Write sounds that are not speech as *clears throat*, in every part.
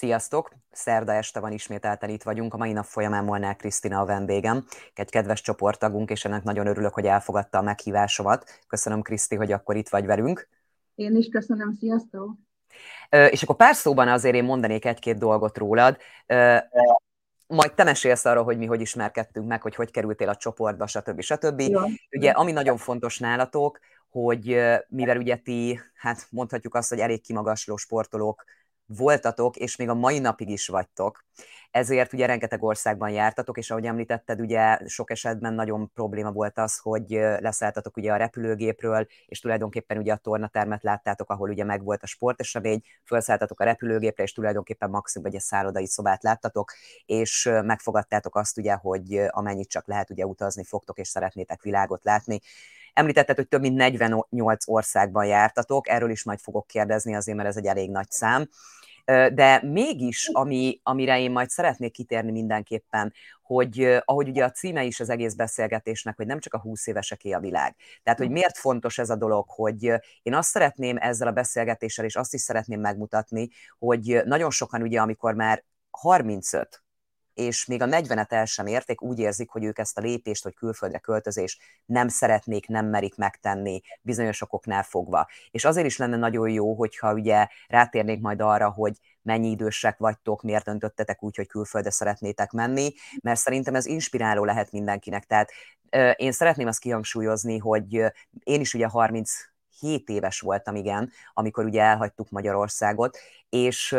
Sziasztok! Szerda este van ismételten itt vagyunk. A mai nap folyamán Molnár Krisztina a vendégem, egy kedves csoporttagunk, és ennek nagyon örülök, hogy elfogadta a meghívásomat. Köszönöm, Kriszti, hogy akkor itt vagy velünk. Én is köszönöm, sziasztok! És akkor pár szóban azért én mondanék egy-két dolgot rólad. Majd te mesélsz arról, hogy mi hogy ismerkedtünk meg, hogy hogy kerültél a csoportba, stb. stb. Jó. Ugye, ami nagyon fontos nálatok, hogy mivel ugye ti, hát mondhatjuk azt, hogy elég kimagasló sportolók voltatok, és még a mai napig is vagytok. Ezért ugye rengeteg országban jártatok, és ahogy említetted, ugye sok esetben nagyon probléma volt az, hogy leszálltatok ugye a repülőgépről, és tulajdonképpen ugye a tornatermet láttátok, ahol ugye megvolt a sportesemény, felszálltatok a repülőgépre, és tulajdonképpen maximum egy szállodai szobát láttatok, és megfogadtátok azt ugye, hogy amennyit csak lehet ugye utazni fogtok, és szeretnétek világot látni. Említetted, hogy több mint 48 országban jártatok, erről is majd fogok kérdezni azért, mert ez egy elég nagy szám. De mégis, ami, amire én majd szeretnék kitérni mindenképpen, hogy ahogy ugye a címe is az egész beszélgetésnek, hogy nem csak a 20 éveseké a világ. Tehát, hogy miért fontos ez a dolog, hogy én azt szeretném ezzel a beszélgetéssel, és azt is szeretném megmutatni, hogy nagyon sokan ugye, amikor már 35, és még a 40-et el sem érték, úgy érzik, hogy ők ezt a lépést, hogy külföldre költözés nem szeretnék, nem merik megtenni bizonyos okoknál fogva. És azért is lenne nagyon jó, hogyha ugye rátérnék majd arra, hogy mennyi idősek vagytok, miért döntöttetek úgy, hogy külföldre szeretnétek menni, mert szerintem ez inspiráló lehet mindenkinek. Tehát én szeretném azt kihangsúlyozni, hogy én is ugye 30 7 éves voltam, igen, amikor ugye elhagytuk Magyarországot, és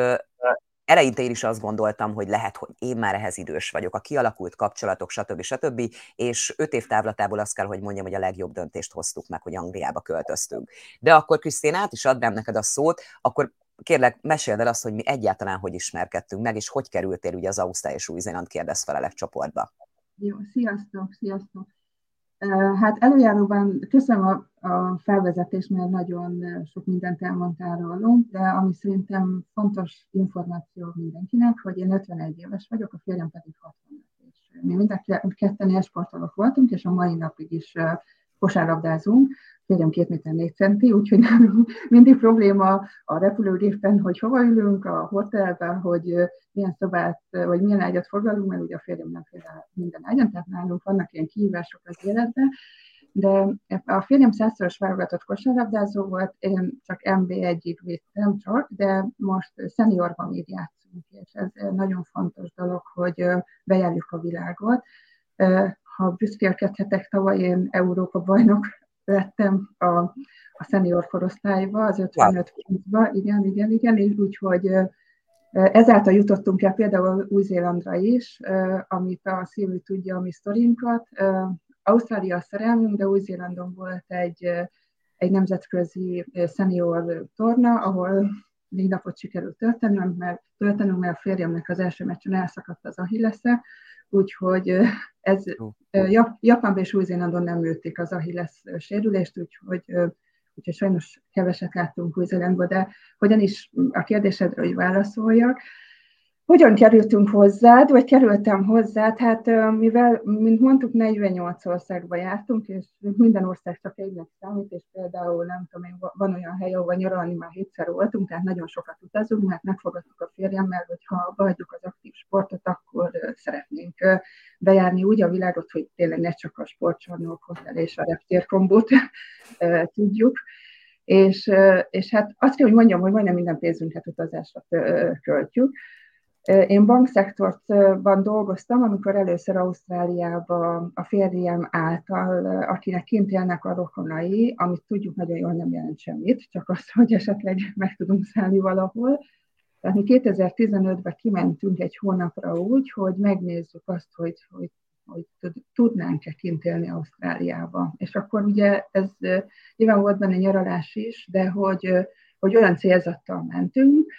eleinte én is azt gondoltam, hogy lehet, hogy én már ehhez idős vagyok, a kialakult kapcsolatok, stb. stb. És öt év távlatából azt kell, hogy mondjam, hogy a legjobb döntést hoztuk meg, hogy Angliába költöztünk. De akkor Krisztén át is adnám neked a szót, akkor kérlek, meséld el azt, hogy mi egyáltalán hogy ismerkedtünk meg, és hogy kerültél ugye az Ausztrál és Új-Zéland kérdezfelelek csoportba. Jó, sziasztok, sziasztok. Hát előjáróban köszönöm a, a felvezetést, mert nagyon sok mindent elmondtál rólunk, de ami szerintem fontos információ mindenkinek, hogy én 51 éves vagyok, a férjem pedig 60 és mi mind a ketten élsportolók voltunk, és a mai napig is kosárlabdázunk, férjem két méter négy centi, úgyhogy mindig probléma a repülőgépen, hogy hova ülünk, a hotelben, hogy milyen szobát, vagy milyen ágyat foglalunk, mert ugye a férjem nem fél minden ágyon, tehát nálunk vannak ilyen kihívások az életben, de a férjem százszoros válogatott kosárlabdázó volt, én csak MB1-ig vittem csak, de most szeniorban így játszunk, és ez nagyon fontos dolog, hogy bejárjuk a világot. Ha büszkélkedhetek, tavaly én Európa bajnok lettem a, a szenior korosztályba, az 55 ba igen, igen, igen, és úgyhogy ezáltal jutottunk el például Új-Zélandra is, amit a Szilvi tudja a mi sztorinkat. Ausztrália a szerelmünk, de Új-Zélandon volt egy, egy nemzetközi szenior torna, ahol négy napot sikerült töltenünk, mert, töltenünk, mert a férjemnek az első meccsen elszakadt az ahillesze, úgyhogy ez Japánban és Új-Zélandon nem műtik az Achilles sérülést, úgyhogy, úgyhogy sajnos keveset láttunk Új-Zélandban, de hogyan is a kérdésedre, hogy válaszoljak, hogyan kerültünk hozzád, vagy kerültem hozzád? Hát mivel, mint mondtuk, 48 országba jártunk, és minden ország csak egynek számít, és például nem tudom én, van olyan hely, ahol nyaralni már hétszer voltunk, tehát nagyon sokat utazunk, mert megfogadtuk a férjemmel, hogy ha behagyjuk az aktív sportot, akkor szeretnénk bejárni úgy a világot, hogy tényleg ne csak a sportcsarnok, hotel és a reptérkombót tudjuk. És, és hát azt kell, hogy mondjam, hogy majdnem minden pénzünket utazásra költjük. Én bankszektorban dolgoztam, amikor először Ausztráliába a férjem által, akinek kint élnek a rokonai, amit tudjuk nagyon jól nem jelent semmit, csak az, *laughs* hogy esetleg meg tudunk szállni valahol. Tehát mi 2015-ben kimentünk egy hónapra úgy, hogy megnézzük azt, hogy, hogy, hogy tudnánk-e kint élni Ausztráliába. És akkor ugye ez nyilván volt benne nyaralás is, de hogy, hogy olyan célzattal mentünk,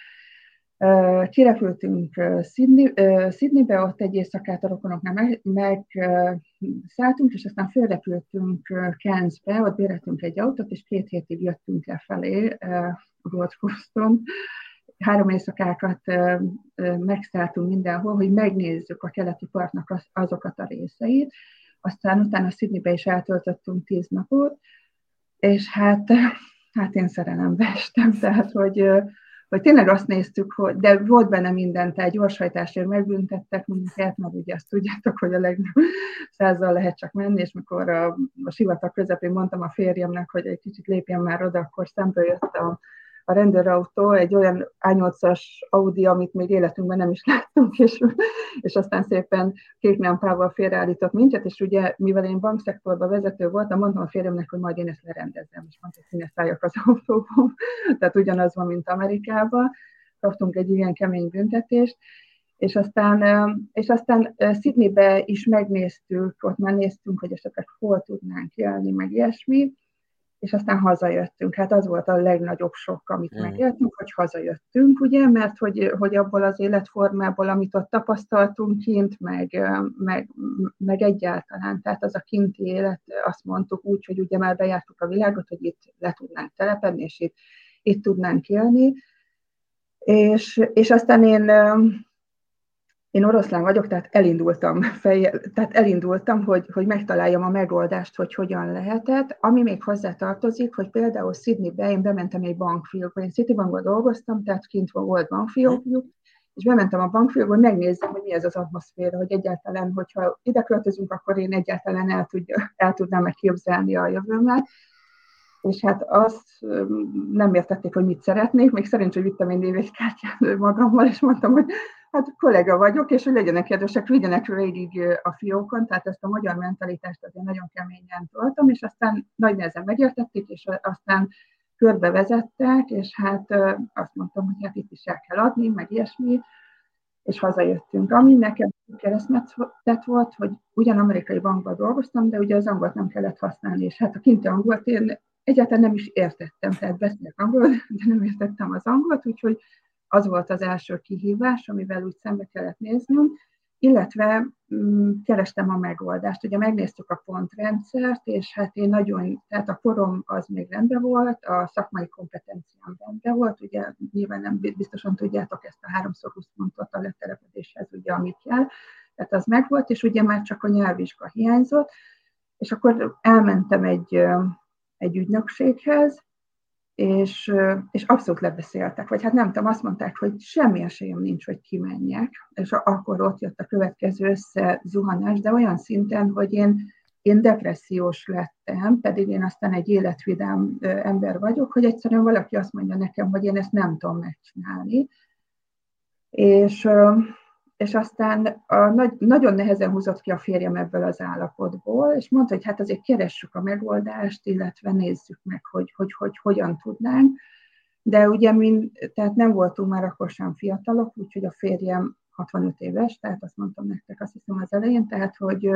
Kirepültünk Sydney, Sydneybe, ott egy éjszakát a rokonoknál megszálltunk, meg és aztán fölrepültünk Cairnsbe, ott béreltünk egy autót, és két hétig jöttünk el felé Gold Coaston. Három éjszakákat megszálltunk mindenhol, hogy megnézzük a keleti partnak azokat a részeit. Aztán utána Sydneybe is eltöltöttünk tíz napot, és hát, hát én szerelembe estem, tehát hogy hogy tényleg azt néztük, hogy, de volt benne minden, tehát gyorshajtásért megbüntettek minket, mert ugye azt tudjátok, hogy a legnagyobb százzal lehet csak menni, és mikor a, a sivatag közepén mondtam a férjemnek, hogy egy kicsit lépjen már oda, akkor szembe jött a, a rendőrautó, egy olyan A8-as Audi, amit még életünkben nem is láttunk, *laughs* és, és aztán szépen kék lámpával félreállított minket, és ugye, mivel én bankszektorban vezető voltam, mondtam a férjemnek, hogy majd én ezt lerendezem, és mondta, hogy ne szálljak az autóban. *laughs* Tehát ugyanaz van, mint Amerikában. Kaptunk egy ilyen kemény büntetést, és aztán, és aztán Sydneybe is megnéztük, ott már néztünk, hogy esetleg hol tudnánk élni, meg ilyesmi, és aztán hazajöttünk. Hát az volt a legnagyobb sok, amit mm. megéltünk, hogy hazajöttünk, ugye, mert hogy, hogy abból az életformából, amit ott tapasztaltunk kint, meg, meg, meg egyáltalán, tehát az a kinti élet, azt mondtuk úgy, hogy ugye már bejártuk a világot, hogy itt le tudnánk telepedni, és itt, itt tudnánk élni, és, és aztán én én oroszlán vagyok, tehát elindultam, fejjel, tehát elindultam, hogy, hogy megtaláljam a megoldást, hogy hogyan lehetett. Ami még hozzá tartozik, hogy például Sydneybe én bementem egy bankfiókba, én Citibankban dolgoztam, tehát kint volt bankfiókjuk, és bementem a bankfiókba, hogy megnézzem, hogy mi ez az atmoszféra, hogy egyáltalán, hogyha ide költözünk, akkor én egyáltalán el, tudja, el tudnám megképzelni a jövőmet. És hát azt nem értették, hogy mit szeretnék, még szerencsé, hogy vittem egy névjegykártyát magammal, és mondtam, hogy hát kollega vagyok, és hogy legyenek kedvesek, vigyenek végig a fiókon, tehát ezt a magyar mentalitást azért nagyon keményen toltam, és aztán nagy nehezen megértették, és aztán körbevezettek, és hát azt mondtam, hogy hát itt is el kell adni, meg ilyesmi, és hazajöttünk. Ami nekem keresztmetszet volt, hogy ugyan amerikai bankban dolgoztam, de ugye az angolt nem kellett használni, és hát a kinti angolt én egyáltalán nem is értettem, tehát beszélek angol, *laughs* de nem értettem az angolt, úgyhogy az volt az első kihívás, amivel úgy szembe kellett néznünk, illetve mm, kerestem a megoldást. Ugye megnéztük a pontrendszert, és hát én nagyon, tehát a korom az még rendben volt, a szakmai kompetenciám rendben volt, ugye nyilván nem biztosan tudjátok ezt a 3x20 pontot a letelepedéshez, ugye ami kell, tehát az megvolt, és ugye már csak a nyelvvizsga hiányzott, és akkor elmentem egy, egy ügynökséghez, és, és abszolút lebeszéltek, vagy hát nem tudom, azt mondták, hogy semmi esélyem nincs, hogy kimenjek, és akkor ott jött a következő összezuhanás, de olyan szinten, hogy én, én depressziós lettem, pedig én aztán egy életvidám ember vagyok, hogy egyszerűen valaki azt mondja nekem, hogy én ezt nem tudom megcsinálni, és és aztán a, nagy, nagyon nehezen húzott ki a férjem ebből az állapotból, és mondta, hogy hát azért keressük a megoldást, illetve nézzük meg, hogy, hogy, hogy hogyan tudnánk. De ugye mind, tehát nem voltunk már akkor sem fiatalok, úgyhogy a férjem 65 éves, tehát azt mondtam nektek azt hiszem az elején, tehát hogy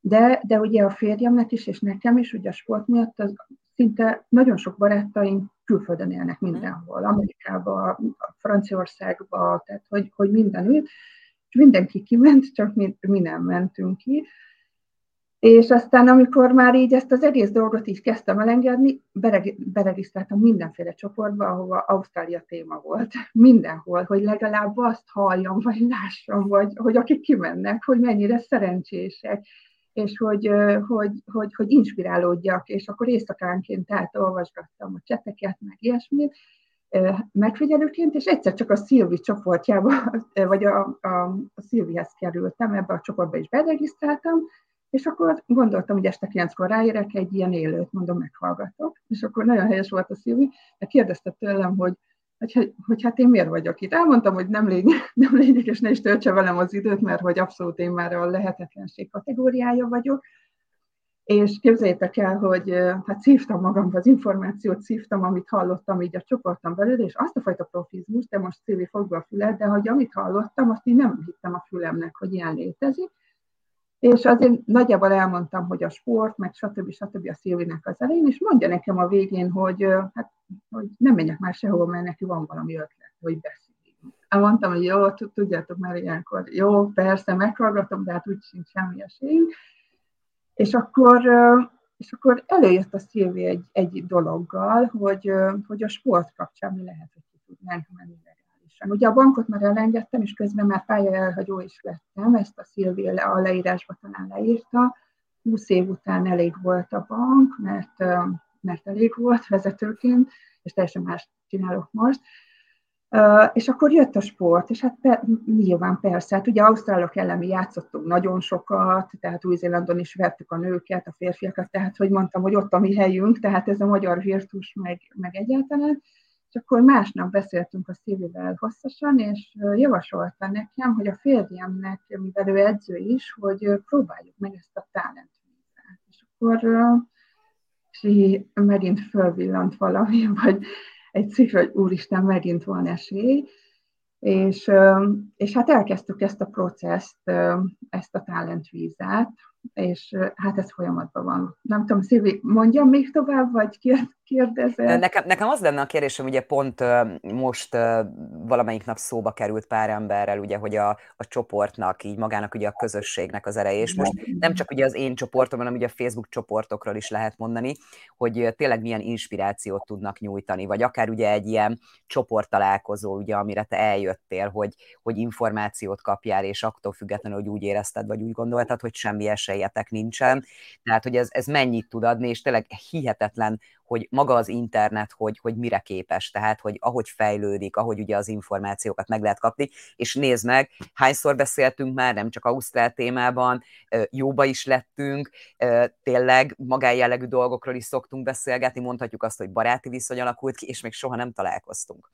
de, de ugye a férjemnek is, és nekem is, ugye a sport miatt az szinte nagyon sok barátaink külföldön élnek mindenhol, Amerikában, Franciaországban, tehát hogy, hogy mindenütt, és mindenki kiment, csak mi, mi nem mentünk ki. És aztán, amikor már így ezt az egész dolgot így kezdtem elengedni, beregisztráltam mindenféle csoportba, ahova Ausztrália téma volt. *laughs* Mindenhol, hogy legalább azt halljam, vagy lássam, vagy hogy akik kimennek, hogy mennyire szerencsések, és hogy, hogy, hogy, hogy inspirálódjak, és akkor éjszakánként olvasgattam a cseteket, meg ilyesmit, megfigyelőként, és egyszer csak a Szilvi csoportjába, vagy a, a, a Szilvihez kerültem, ebbe a csoportba is beregisztráltam, és akkor gondoltam, hogy este kilenckor ráérek, egy ilyen élőt, mondom, meghallgatok. És akkor nagyon helyes volt a Szilvi, de kérdezte tőlem, hogy, hogy, hogy hát én miért vagyok itt. Elmondtam, hogy nem lényeg, *laughs* nem lényeg, és ne is töltse velem az időt, mert hogy abszolút én már a lehetetlenség kategóriája vagyok, és képzeljétek el, hogy hát szívtam magamba az információt, szívtam, amit hallottam így a csoporton belül, és azt a fajta profizmus, de most Szilvi fogva a fület, de hogy amit hallottam, azt így nem hittem a fülemnek, hogy ilyen létezik. És azért nagyjából elmondtam, hogy a sport, meg stb. stb. a Szilvinek az elején, és mondja nekem a végén, hogy, hát, hogy nem menjek már sehova, mert neki van valami ötlet, hogy beszéljünk. Elmondtam, hogy jó, tudjátok már ilyenkor, jó, persze, meghallgatom, de hát úgy sincs semmi esélyünk. És akkor, és akkor előjött a Szilvi egy, egy dologgal, hogy, hogy a sport kapcsán mi lehet, hogy ki tudnánk menni legálisan. Ugye a bankot már elengedtem, és közben már pálya elhagyó is lettem, ezt a Szilvi a leírásba talán leírta. 20 év után elég volt a bank, mert, mert elég volt vezetőként, és teljesen más csinálok most. És akkor jött a sport, és hát per, nyilván persze, hát ugye Ausztrálok ellen mi játszottunk nagyon sokat, tehát Új-Zélandon is vettük a nőket, a férfiakat, tehát hogy mondtam, hogy ott a mi helyünk, tehát ez a magyar virtus meg, meg egyáltalán, és akkor másnap beszéltünk a Szívivel hosszasan, és javasolta nekem, hogy a férjemnek, mivel ő edző is, hogy próbáljuk meg ezt a talent És akkor és megint fölvillant valami, *laughs* vagy egy cifra, hogy úristen, megint van esély, és, és hát elkezdtük ezt a processzt, ezt a talentvízát, és hát ez folyamatban van. Nem tudom, Szilvi, mondjam még tovább, vagy kérdezel? Nekem, nekem az lenne a kérdésem, ugye pont most valamelyik nap szóba került pár emberrel, ugye, hogy a, a csoportnak, így magának ugye a közösségnek az ereje, és most nem csak ugye az én csoportom, hanem ugye a Facebook csoportokról is lehet mondani, hogy tényleg milyen inspirációt tudnak nyújtani, vagy akár ugye egy ilyen csoporttalálkozó, ugye, amire te eljöttél, hogy, hogy információt kapjál, és attól függetlenül, hogy úgy érezted, vagy úgy gondoltad, hogy semmi esélyetek nincsen. Tehát, hogy ez, ez mennyit tud adni, és tényleg hihetetlen, hogy maga az internet, hogy, hogy mire képes, tehát, hogy ahogy fejlődik, ahogy ugye az információkat meg lehet kapni, és nézd meg, hányszor beszéltünk már, nem csak Ausztrál témában, jóba is lettünk, tényleg magánjellegű dolgokról is szoktunk beszélgetni, mondhatjuk azt, hogy baráti viszony alakult ki, és még soha nem találkoztunk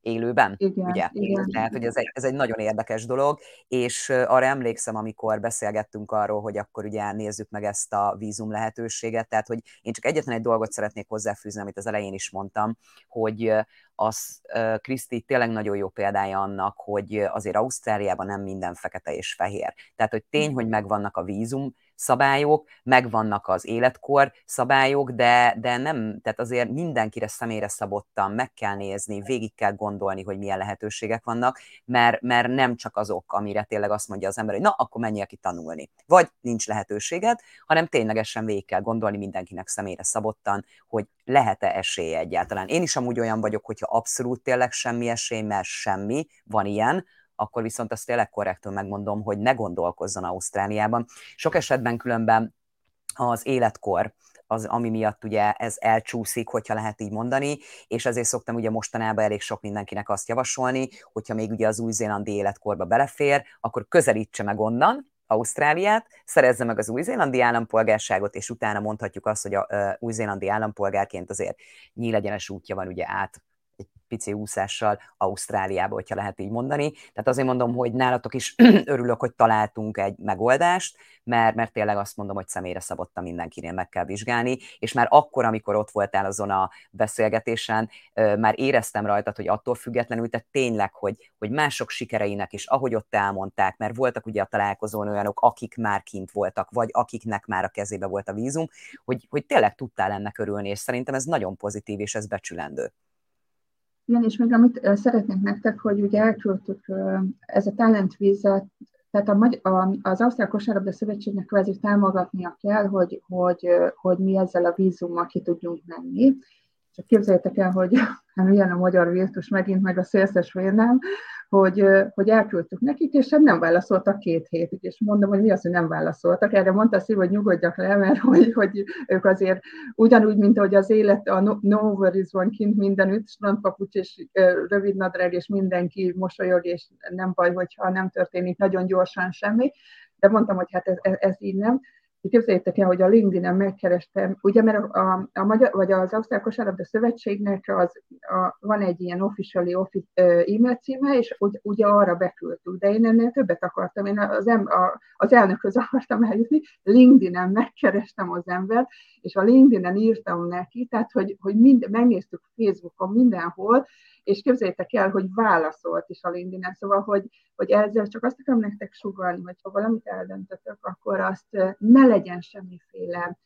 élőben, igen, ugye? Igen. Tehát, hogy ez egy, ez egy nagyon érdekes dolog, és arra emlékszem, amikor beszélgettünk arról, hogy akkor ugye nézzük meg ezt a vízum lehetőséget, tehát, hogy én csak egyetlen egy dolgot szeretnék hozzáfűzni, amit az elején is mondtam, hogy az Kriszti tényleg nagyon jó példája annak, hogy azért Ausztráliában nem minden fekete és fehér. Tehát, hogy tény, hogy megvannak a vízum szabályok, megvannak az életkor szabályok, de, de nem, tehát azért mindenkire személyre szabottan meg kell nézni, végig kell gondolni, hogy milyen lehetőségek vannak, mert, mert nem csak azok, amire tényleg azt mondja az ember, hogy na, akkor menjél ki tanulni. Vagy nincs lehetőséged, hanem ténylegesen végig kell gondolni mindenkinek személyre szabottan, hogy lehet-e esélye egyáltalán. Én is amúgy olyan vagyok, hogyha abszolút tényleg semmi esély, mert semmi, van ilyen, akkor viszont azt tényleg korrektül megmondom, hogy ne gondolkozzon Ausztráliában. Sok esetben különben az életkor, az, ami miatt ugye ez elcsúszik, hogyha lehet így mondani, és ezért szoktam ugye mostanában elég sok mindenkinek azt javasolni, hogyha még ugye az új-zélandi életkorba belefér, akkor közelítse meg onnan, Ausztráliát, szerezze meg az új-zélandi állampolgárságot, és utána mondhatjuk azt, hogy a új-zélandi állampolgárként azért nyílegyenes útja van ugye át pici úszással Ausztráliába, hogyha lehet így mondani. Tehát azért mondom, hogy nálatok is *clears throat* örülök, hogy találtunk egy megoldást, mert, mert tényleg azt mondom, hogy személyre szabottan mindenkinél meg kell vizsgálni, és már akkor, amikor ott voltál azon a beszélgetésen, már éreztem rajtad, hogy attól függetlenül, tehát tényleg, hogy, hogy mások sikereinek is, ahogy ott elmondták, mert voltak ugye a találkozón olyanok, akik már kint voltak, vagy akiknek már a kezébe volt a vízum, hogy, hogy tényleg tudtál ennek örülni, és szerintem ez nagyon pozitív, és ez becsülendő. Igen, és még amit szeretnék nektek, hogy ugye elküldtük ez a talent visa, tehát a, a, az Ausztrál Kosárlabda Szövetségnek kvázi támogatnia kell, hogy, hogy, hogy mi ezzel a vízummal ki tudjunk menni. Csak képzeljétek el, hogy *laughs* hát milyen a magyar virtus megint, meg a szélszes vérnem, hogy, hogy elküldtük nekik, és hát nem válaszoltak két hétig, és mondom, hogy mi az, hogy nem válaszoltak. Erre mondta Szív, hogy nyugodjak le, mert hogy, hogy ők azért ugyanúgy, mint ahogy az élet, a no, no worries van kint mindenütt, strandpapucs és rövid nadrág, és mindenki mosolyog, és nem baj, hogyha nem történik nagyon gyorsan semmi, de mondtam, hogy hát ez, ez így nem. Képzeljétek el, hogy a LinkedIn-en megkerestem, ugye, mert a, a, a magyar, vagy az Ausztrál Kosárlabda Szövetségnek az, a, van egy ilyen officially office, e-mail címe, és ugy, ugye arra beküldtük, de én ennél többet akartam, én az, em, a, az elnökhöz *laughs* akartam eljutni, LinkedIn-en megkerestem az embert, és a LinkedIn-en írtam neki, tehát, hogy, hogy mind, megnéztük Facebookon mindenhol, és képzeljétek el, hogy válaszolt is a linkedin szóval, hogy, hogy ezzel csak azt akarom nektek sugalni, hogy ha valamit eldöntötök, akkor azt ne legyen semmiféle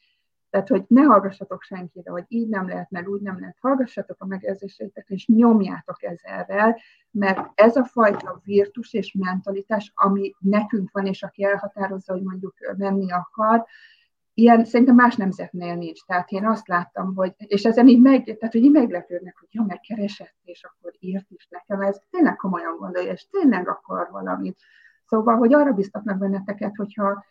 tehát, hogy ne hallgassatok senkire, hogy így nem lehet, meg úgy nem lehet. Hallgassatok a megérzéseitek, és nyomjátok ezerrel, mert ez a fajta virtus és mentalitás, ami nekünk van, és aki elhatározza, hogy mondjuk menni akar, ilyen szerintem más nemzetnél nincs. Tehát én azt láttam, hogy, és ezen így meg, tehát, hogy így meglepődnek, hogy jó, megkeresett, és akkor írt is nekem, ez tényleg komolyan gondolja, és tényleg akar valamit. Szóval, hogy arra biztatnak benneteket, hogyha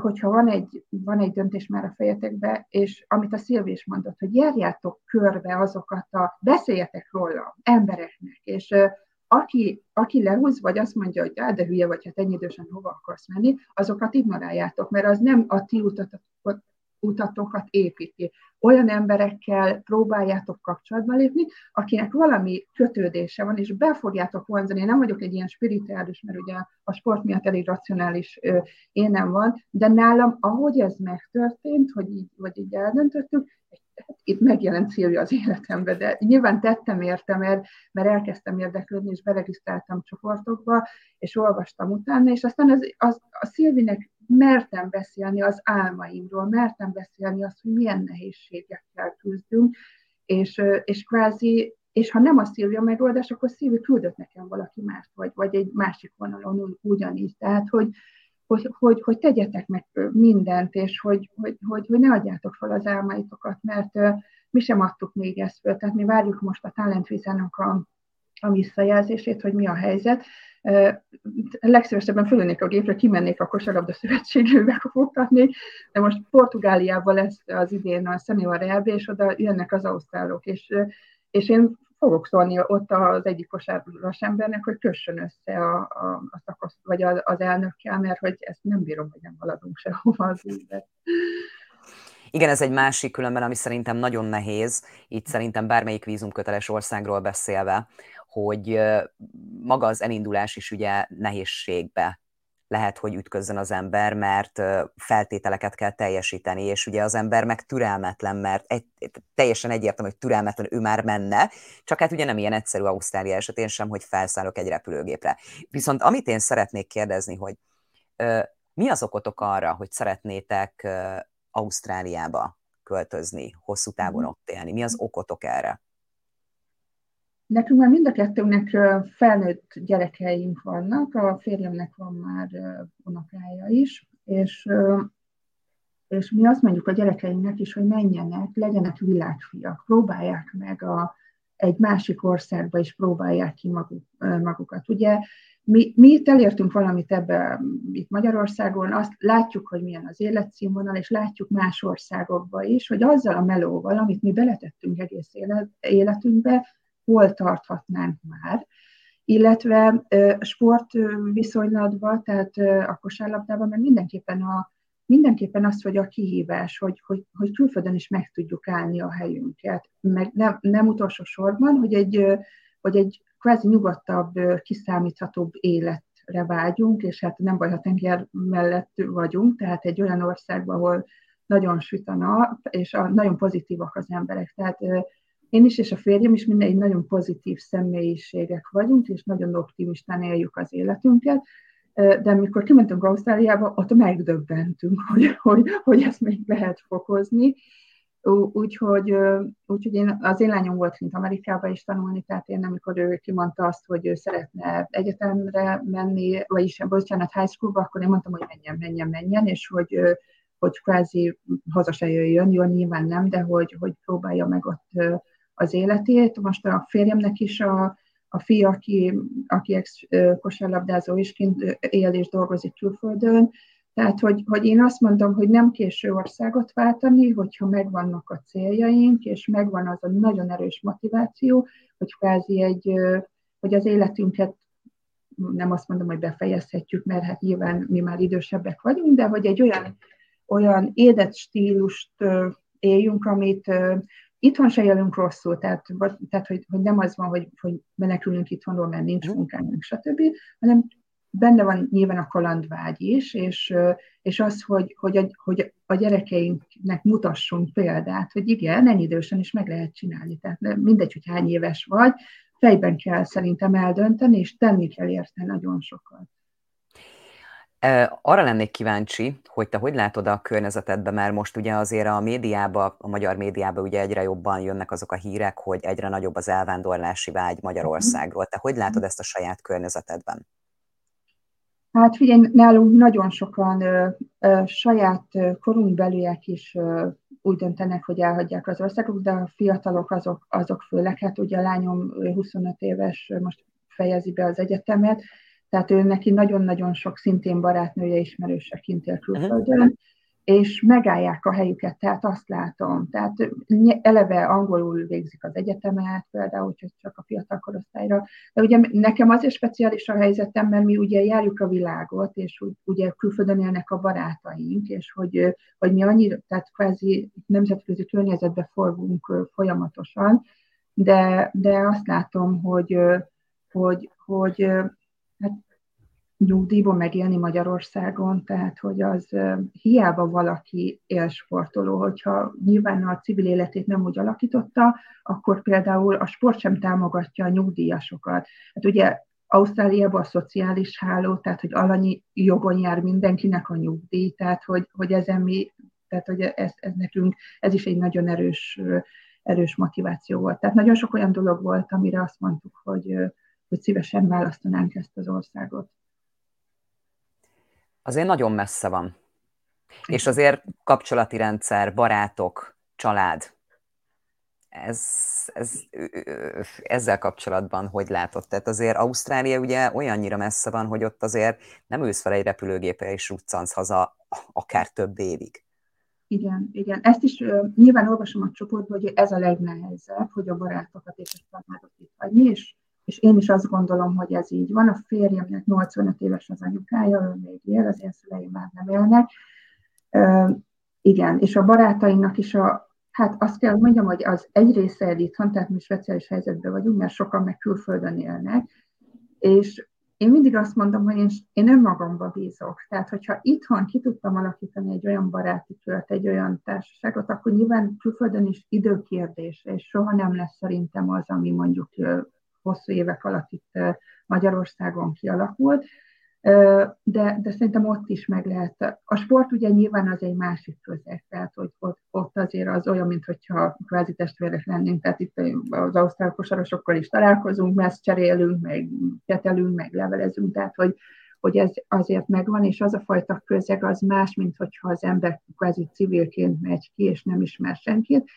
hogyha van egy, van egy döntés már a fejetekbe, és amit a Szilvi is mondott, hogy járjátok körbe azokat a, beszéljetek róla embereknek, és aki, aki lehúz, vagy azt mondja, hogy de hülye vagy, hát ennyi idősen hova akarsz menni, azokat ignoráljátok, mert az nem a ti utatok, utatokat építi. Olyan emberekkel próbáljátok kapcsolatba lépni, akinek valami kötődése van, és be fogjátok vonzani. Én nem vagyok egy ilyen spirituális, mert ugye a sport miatt elég racionális én nem van, de nálam, ahogy ez megtörtént, hogy így, vagy így eldöntöttük, itt megjelent Szilvia az életembe, de nyilván tettem érte, mert, mert elkezdtem érdeklődni, és beregisztráltam csoportokba, és olvastam utána, és aztán az, az, a Szilvinek mertem beszélni az álmaimról, mertem beszélni azt, hogy milyen nehézségekkel küzdünk, és, és kvázi, és ha nem a Szilvia megoldás, akkor Szilvi küldött nekem valaki mást, vagy, vagy egy másik vonalon ugyanígy. Tehát, hogy, hogy, hogy, hogy tegyetek meg mindent, és hogy, hogy, hogy, hogy ne adjátok fel az álmaitokat, mert mi sem adtuk még ezt föl. Tehát mi várjuk most a Talentvízának a, a visszajelzését, hogy mi a helyzet. Legszívesebben fölönnék a gépre, kimennék a kosarabda szövetségbe *laughs* futtatni, de most Portugáliában lesz az idén a Senior EB, és oda jönnek az ausztrálok, és, és én fogok szólni ott az egyik kosárlás embernek, hogy kössön össze a, a, a szakasz, vagy az, az elnökkel, mert hogy ezt nem bírom, hogy nem haladunk sehova az ügybe. Igen, ez egy másik különben, ami szerintem nagyon nehéz, itt szerintem bármelyik vízumköteles országról beszélve, hogy maga az elindulás is ugye nehézségbe lehet, hogy ütközzön az ember, mert feltételeket kell teljesíteni, és ugye az ember meg türelmetlen, mert egy, teljesen egyértelmű, hogy türelmetlen ő már menne, csak hát ugye nem ilyen egyszerű Ausztrália esetén sem, hogy felszállok egy repülőgépre. Viszont amit én szeretnék kérdezni, hogy mi az okotok arra, hogy szeretnétek Ausztráliába költözni, hosszú távon mhm. ott élni? Mi az okotok erre? Nekünk már mind a kettőnknek felnőtt gyerekeink vannak, a férjemnek van már unokája is, és, és mi azt mondjuk a gyerekeinknek is, hogy menjenek, legyenek világfiak, próbálják meg a, egy másik országba is próbálják ki maguk, magukat. Ugye mi, mi itt elértünk valamit ebbe itt Magyarországon, azt látjuk, hogy milyen az életszínvonal, és látjuk más országokban is, hogy azzal a melóval, amit mi beletettünk egész élet, életünkbe, hol tarthatnánk már, illetve sport viszonylatban, tehát a kosárlabdában, mert mindenképpen, a, mindenképpen az, hogy a kihívás, hogy, hogy, hogy külföldön is meg tudjuk állni a helyünket, meg nem, nem utolsó sorban, hogy egy, hogy egy kvázi nyugodtabb, kiszámíthatóbb életre vágyunk, és hát nem baj, ha tenger mellett vagyunk, tehát egy olyan országban, ahol nagyon süt a nap, és a, nagyon pozitívak az emberek. Tehát én is, és a férjem is mindegy nagyon pozitív személyiségek vagyunk, és nagyon optimistán éljük az életünket, de amikor kimentünk Ausztráliába, ott megdöbbentünk, *laughs* hogy, hogy, hogy ezt még lehet fokozni. Úgyhogy, úgyhogy én, az én lányom volt kint Amerikába is tanulni, tehát én amikor ő kimondta azt, hogy ő szeretne egyetemre menni, vagyis bocsánat, high schoolba, akkor én mondtam, hogy menjen, menjen, menjen, és hogy, hogy kvázi haza se jöjjön, jó, nyilván nem, de hogy, hogy próbálja meg ott az életét. Most a férjemnek is a, a fia, aki, aki ex kosárlabdázó is kint él és dolgozik külföldön, tehát, hogy, hogy én azt mondom, hogy nem késő országot váltani, hogyha megvannak a céljaink, és megvan az a nagyon erős motiváció, hogy kvázi egy, hogy az életünket nem azt mondom, hogy befejezhetjük, mert hát nyilván mi már idősebbek vagyunk, de hogy egy olyan, olyan édet stílust éljünk, amit itthon se élünk rosszul, tehát, tehát hogy, hogy nem az van, hogy, hogy menekülünk itthonról, mert nincs mhm. munkánk, stb., hanem benne van nyilván a kalandvágy is, és, és az, hogy, hogy, a, hogy a gyerekeinknek mutassunk példát, hogy igen, ennyi idősen is meg lehet csinálni. Tehát mindegy, hogy hány éves vagy, fejben kell szerintem eldönteni, és tenni kell érte nagyon sokat. Arra lennék kíváncsi, hogy te hogy látod a környezetedben, mert most ugye azért a médiába, a magyar médiába ugye egyre jobban jönnek azok a hírek, hogy egyre nagyobb az elvándorlási vágy Magyarországról. Te hogy látod ezt a saját környezetedben? Hát figyelj, nálunk nagyon sokan ö, ö, saját korunk belüliek is ö, úgy döntenek, hogy elhagyják az országok, de a fiatalok azok, azok főleg, hát ugye a lányom 25 éves, most fejezi be az egyetemet, tehát ő neki nagyon-nagyon sok szintén barátnője, ismerőse kint él külföldön, és megállják a helyüket, tehát azt látom. Tehát eleve angolul végzik az egyetemet, például, hogy csak a fiatal korosztályra. De ugye nekem azért speciális a helyzetem, mert mi ugye járjuk a világot, és ugye külföldön élnek a barátaink, és hogy, hogy mi annyira, tehát kvázi nemzetközi környezetbe forgunk folyamatosan, de, de azt látom, hogy, hogy, hogy nyugdíjban megélni Magyarországon, tehát hogy az hiába valaki élsportoló, hogyha nyilván a civil életét nem úgy alakította, akkor például a sport sem támogatja a nyugdíjasokat. Hát ugye Ausztráliában a szociális háló, tehát hogy alanyi jogon jár mindenkinek a nyugdíj, tehát hogy, hogy ezen mi, tehát hogy ez, ez nekünk, ez is egy nagyon erős, erős motiváció volt. Tehát nagyon sok olyan dolog volt, amire azt mondtuk, hogy, hogy szívesen választanánk ezt az országot azért nagyon messze van. És azért kapcsolati rendszer, barátok, család. Ez, ez, ezzel kapcsolatban hogy látod? Tehát azért Ausztrália ugye olyannyira messze van, hogy ott azért nem ülsz fel egy repülőgépre és ruccansz haza akár több évig. Igen, igen. Ezt is uh, nyilván olvasom a csoportban, hogy ez a legnehezebb, hogy a barátokat és a családot itt hagyni, és és én is azt gondolom, hogy ez így van. A férjemnek 85 éves az anyukája, ő még él, az én szüleim már nem élnek. Uh, igen, és a barátainak is a, hát azt kell mondjam, hogy az egy része el itthon, tehát mi speciális helyzetben vagyunk, mert sokan meg külföldön élnek, és én mindig azt mondom, hogy én, én önmagamba bízok. Tehát, hogyha itthon ki tudtam alakítani egy olyan baráti kört, egy olyan társaságot, akkor nyilván külföldön is időkérdés, és soha nem lesz szerintem az, ami mondjuk hosszú évek alatt itt Magyarországon kialakult, de, de szerintem ott is meg lehet. A sport ugye nyilván az egy másik közeg, tehát hogy ott, ott azért az olyan, mintha kvázi testvérek lennénk, tehát itt az ausztrál kosarosokkal is találkozunk, messz cserélünk, meg ketelünk, meg levelezünk, tehát hogy, hogy ez azért megvan, és az a fajta közeg az más, mint hogyha az ember kvázi civilként megy ki, és nem ismer senkit.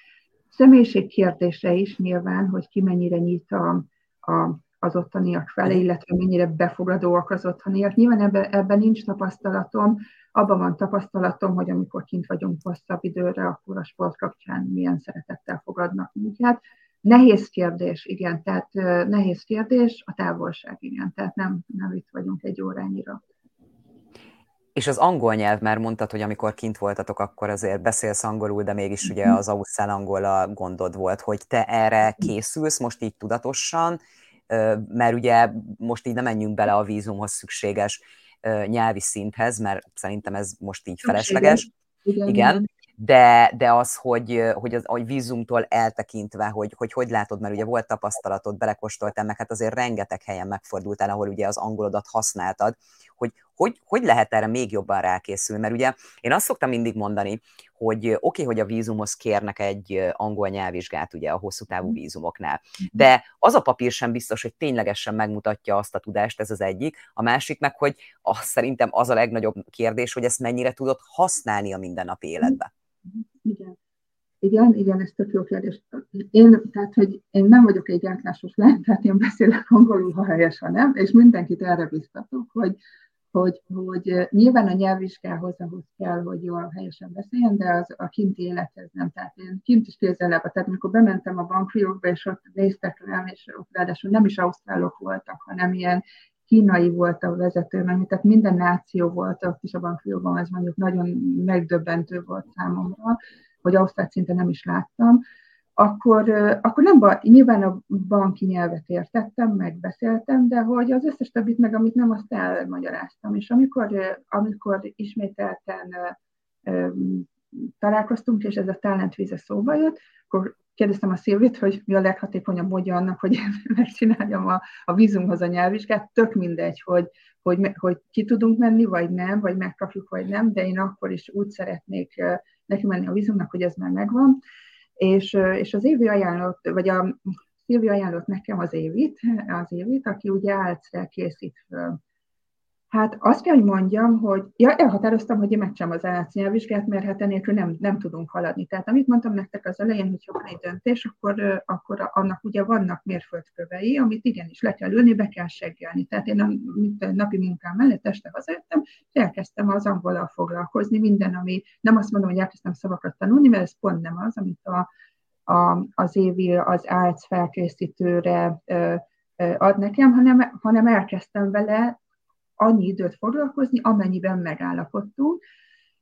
Személyiség kérdése is nyilván, hogy ki mennyire nyit a, a, az ottaniak felé, illetve mennyire befogadóak az ottaniak. Nyilván ebben, ebben nincs tapasztalatom, abban van tapasztalatom, hogy amikor kint vagyunk hosszabb időre, akkor a sport kapcsán milyen szeretettel fogadnak minket. Nehéz kérdés, igen, tehát nehéz kérdés, a távolság, igen, tehát nem, nem itt vagyunk egy órányira. És az angol nyelv, mert mondtad, hogy amikor kint voltatok, akkor azért beszélsz angolul, de mégis ugye mhm. az ausztrál angol gondod volt, hogy te erre készülsz most így tudatosan, mert ugye most így nem menjünk bele a vízumhoz szükséges nyelvi szinthez, mert szerintem ez most így felesleges. Igen. Igen. De, de az, hogy, hogy az hogy vízumtól eltekintve, hogy, hogy hogy látod, mert ugye volt tapasztalatod, belekóstoltál, meg hát azért rengeteg helyen megfordultál, ahol ugye az angolodat használtad, hogy hogy, hogy lehet erre még jobban rákészülni? Mert ugye én azt szoktam mindig mondani, hogy oké, okay, hogy a vízumhoz kérnek egy angol nyelvvizsgát ugye a hosszú távú mm. vízumoknál, de az a papír sem biztos, hogy ténylegesen megmutatja azt a tudást, ez az egyik. A másik meg, hogy az, szerintem az a legnagyobb kérdés, hogy ezt mennyire tudod használni a mindennapi életbe. Igen. Igen, igen, ez tök jó kérdés. Én, tehát, hogy én nem vagyok egy gátlásos lány, tehát én beszélek angolul, ha helyes, ha nem, és mindenkit erre biztatok, hogy hogy, hogy nyilván a nyelvvizsgához ahhoz kell, hogy jól helyesen beszéljen, de az a kinti élethez nem. Tehát én kint is kézzelebb, tehát amikor bementem a bankfiókba, és ott néztek rám, és ott ráadásul nem is ausztrálok voltak, hanem ilyen kínai volt a vezető, mert tehát minden náció volt ott is a bankfiókban, ez mondjuk nagyon megdöbbentő volt számomra, hogy ausztrál szinte nem is láttam akkor, akkor nem, nyilván a banki nyelvet értettem, megbeszéltem, de hogy az összes többit meg, amit nem, azt elmagyaráztam. És amikor, amikor ismételten találkoztunk, és ez a talentvíze szóba jött, akkor kérdeztem a Szilvit, hogy mi a leghatékonyabb módja annak, hogy *laughs* megcsináljam a, a vízumhoz a nyelvvizsgát, tök mindegy, hogy, hogy, hogy ki tudunk menni, vagy nem, vagy megkapjuk, vagy nem, de én akkor is úgy szeretnék neki menni a vízumnak, hogy ez már megvan és, és az évi ajánlott, vagy a Szilvi ajánlott nekem az évit, az évit, aki ugye álcre készít föl. Hát azt kell, hogy mondjam, hogy ja, elhatároztam, hogy én megcsinálom az ALC nyelvvizsgát, mert hát enélkül nem, nem tudunk haladni. Tehát amit mondtam nektek az elején, hogy ha van egy döntés, akkor, akkor annak ugye vannak mérföldkövei, amit igenis le kell ülni, be kell seggelni. Tehát én a napi munkám mellett este hazajöttem, és elkezdtem az angolal foglalkozni, minden, ami nem azt mondom, hogy elkezdtem szavakat tanulni, mert ez pont nem az, amit a, a, az évi az ALC felkészítőre ad nekem, hanem, hanem elkezdtem vele annyi időt foglalkozni, amennyiben megállapodtunk,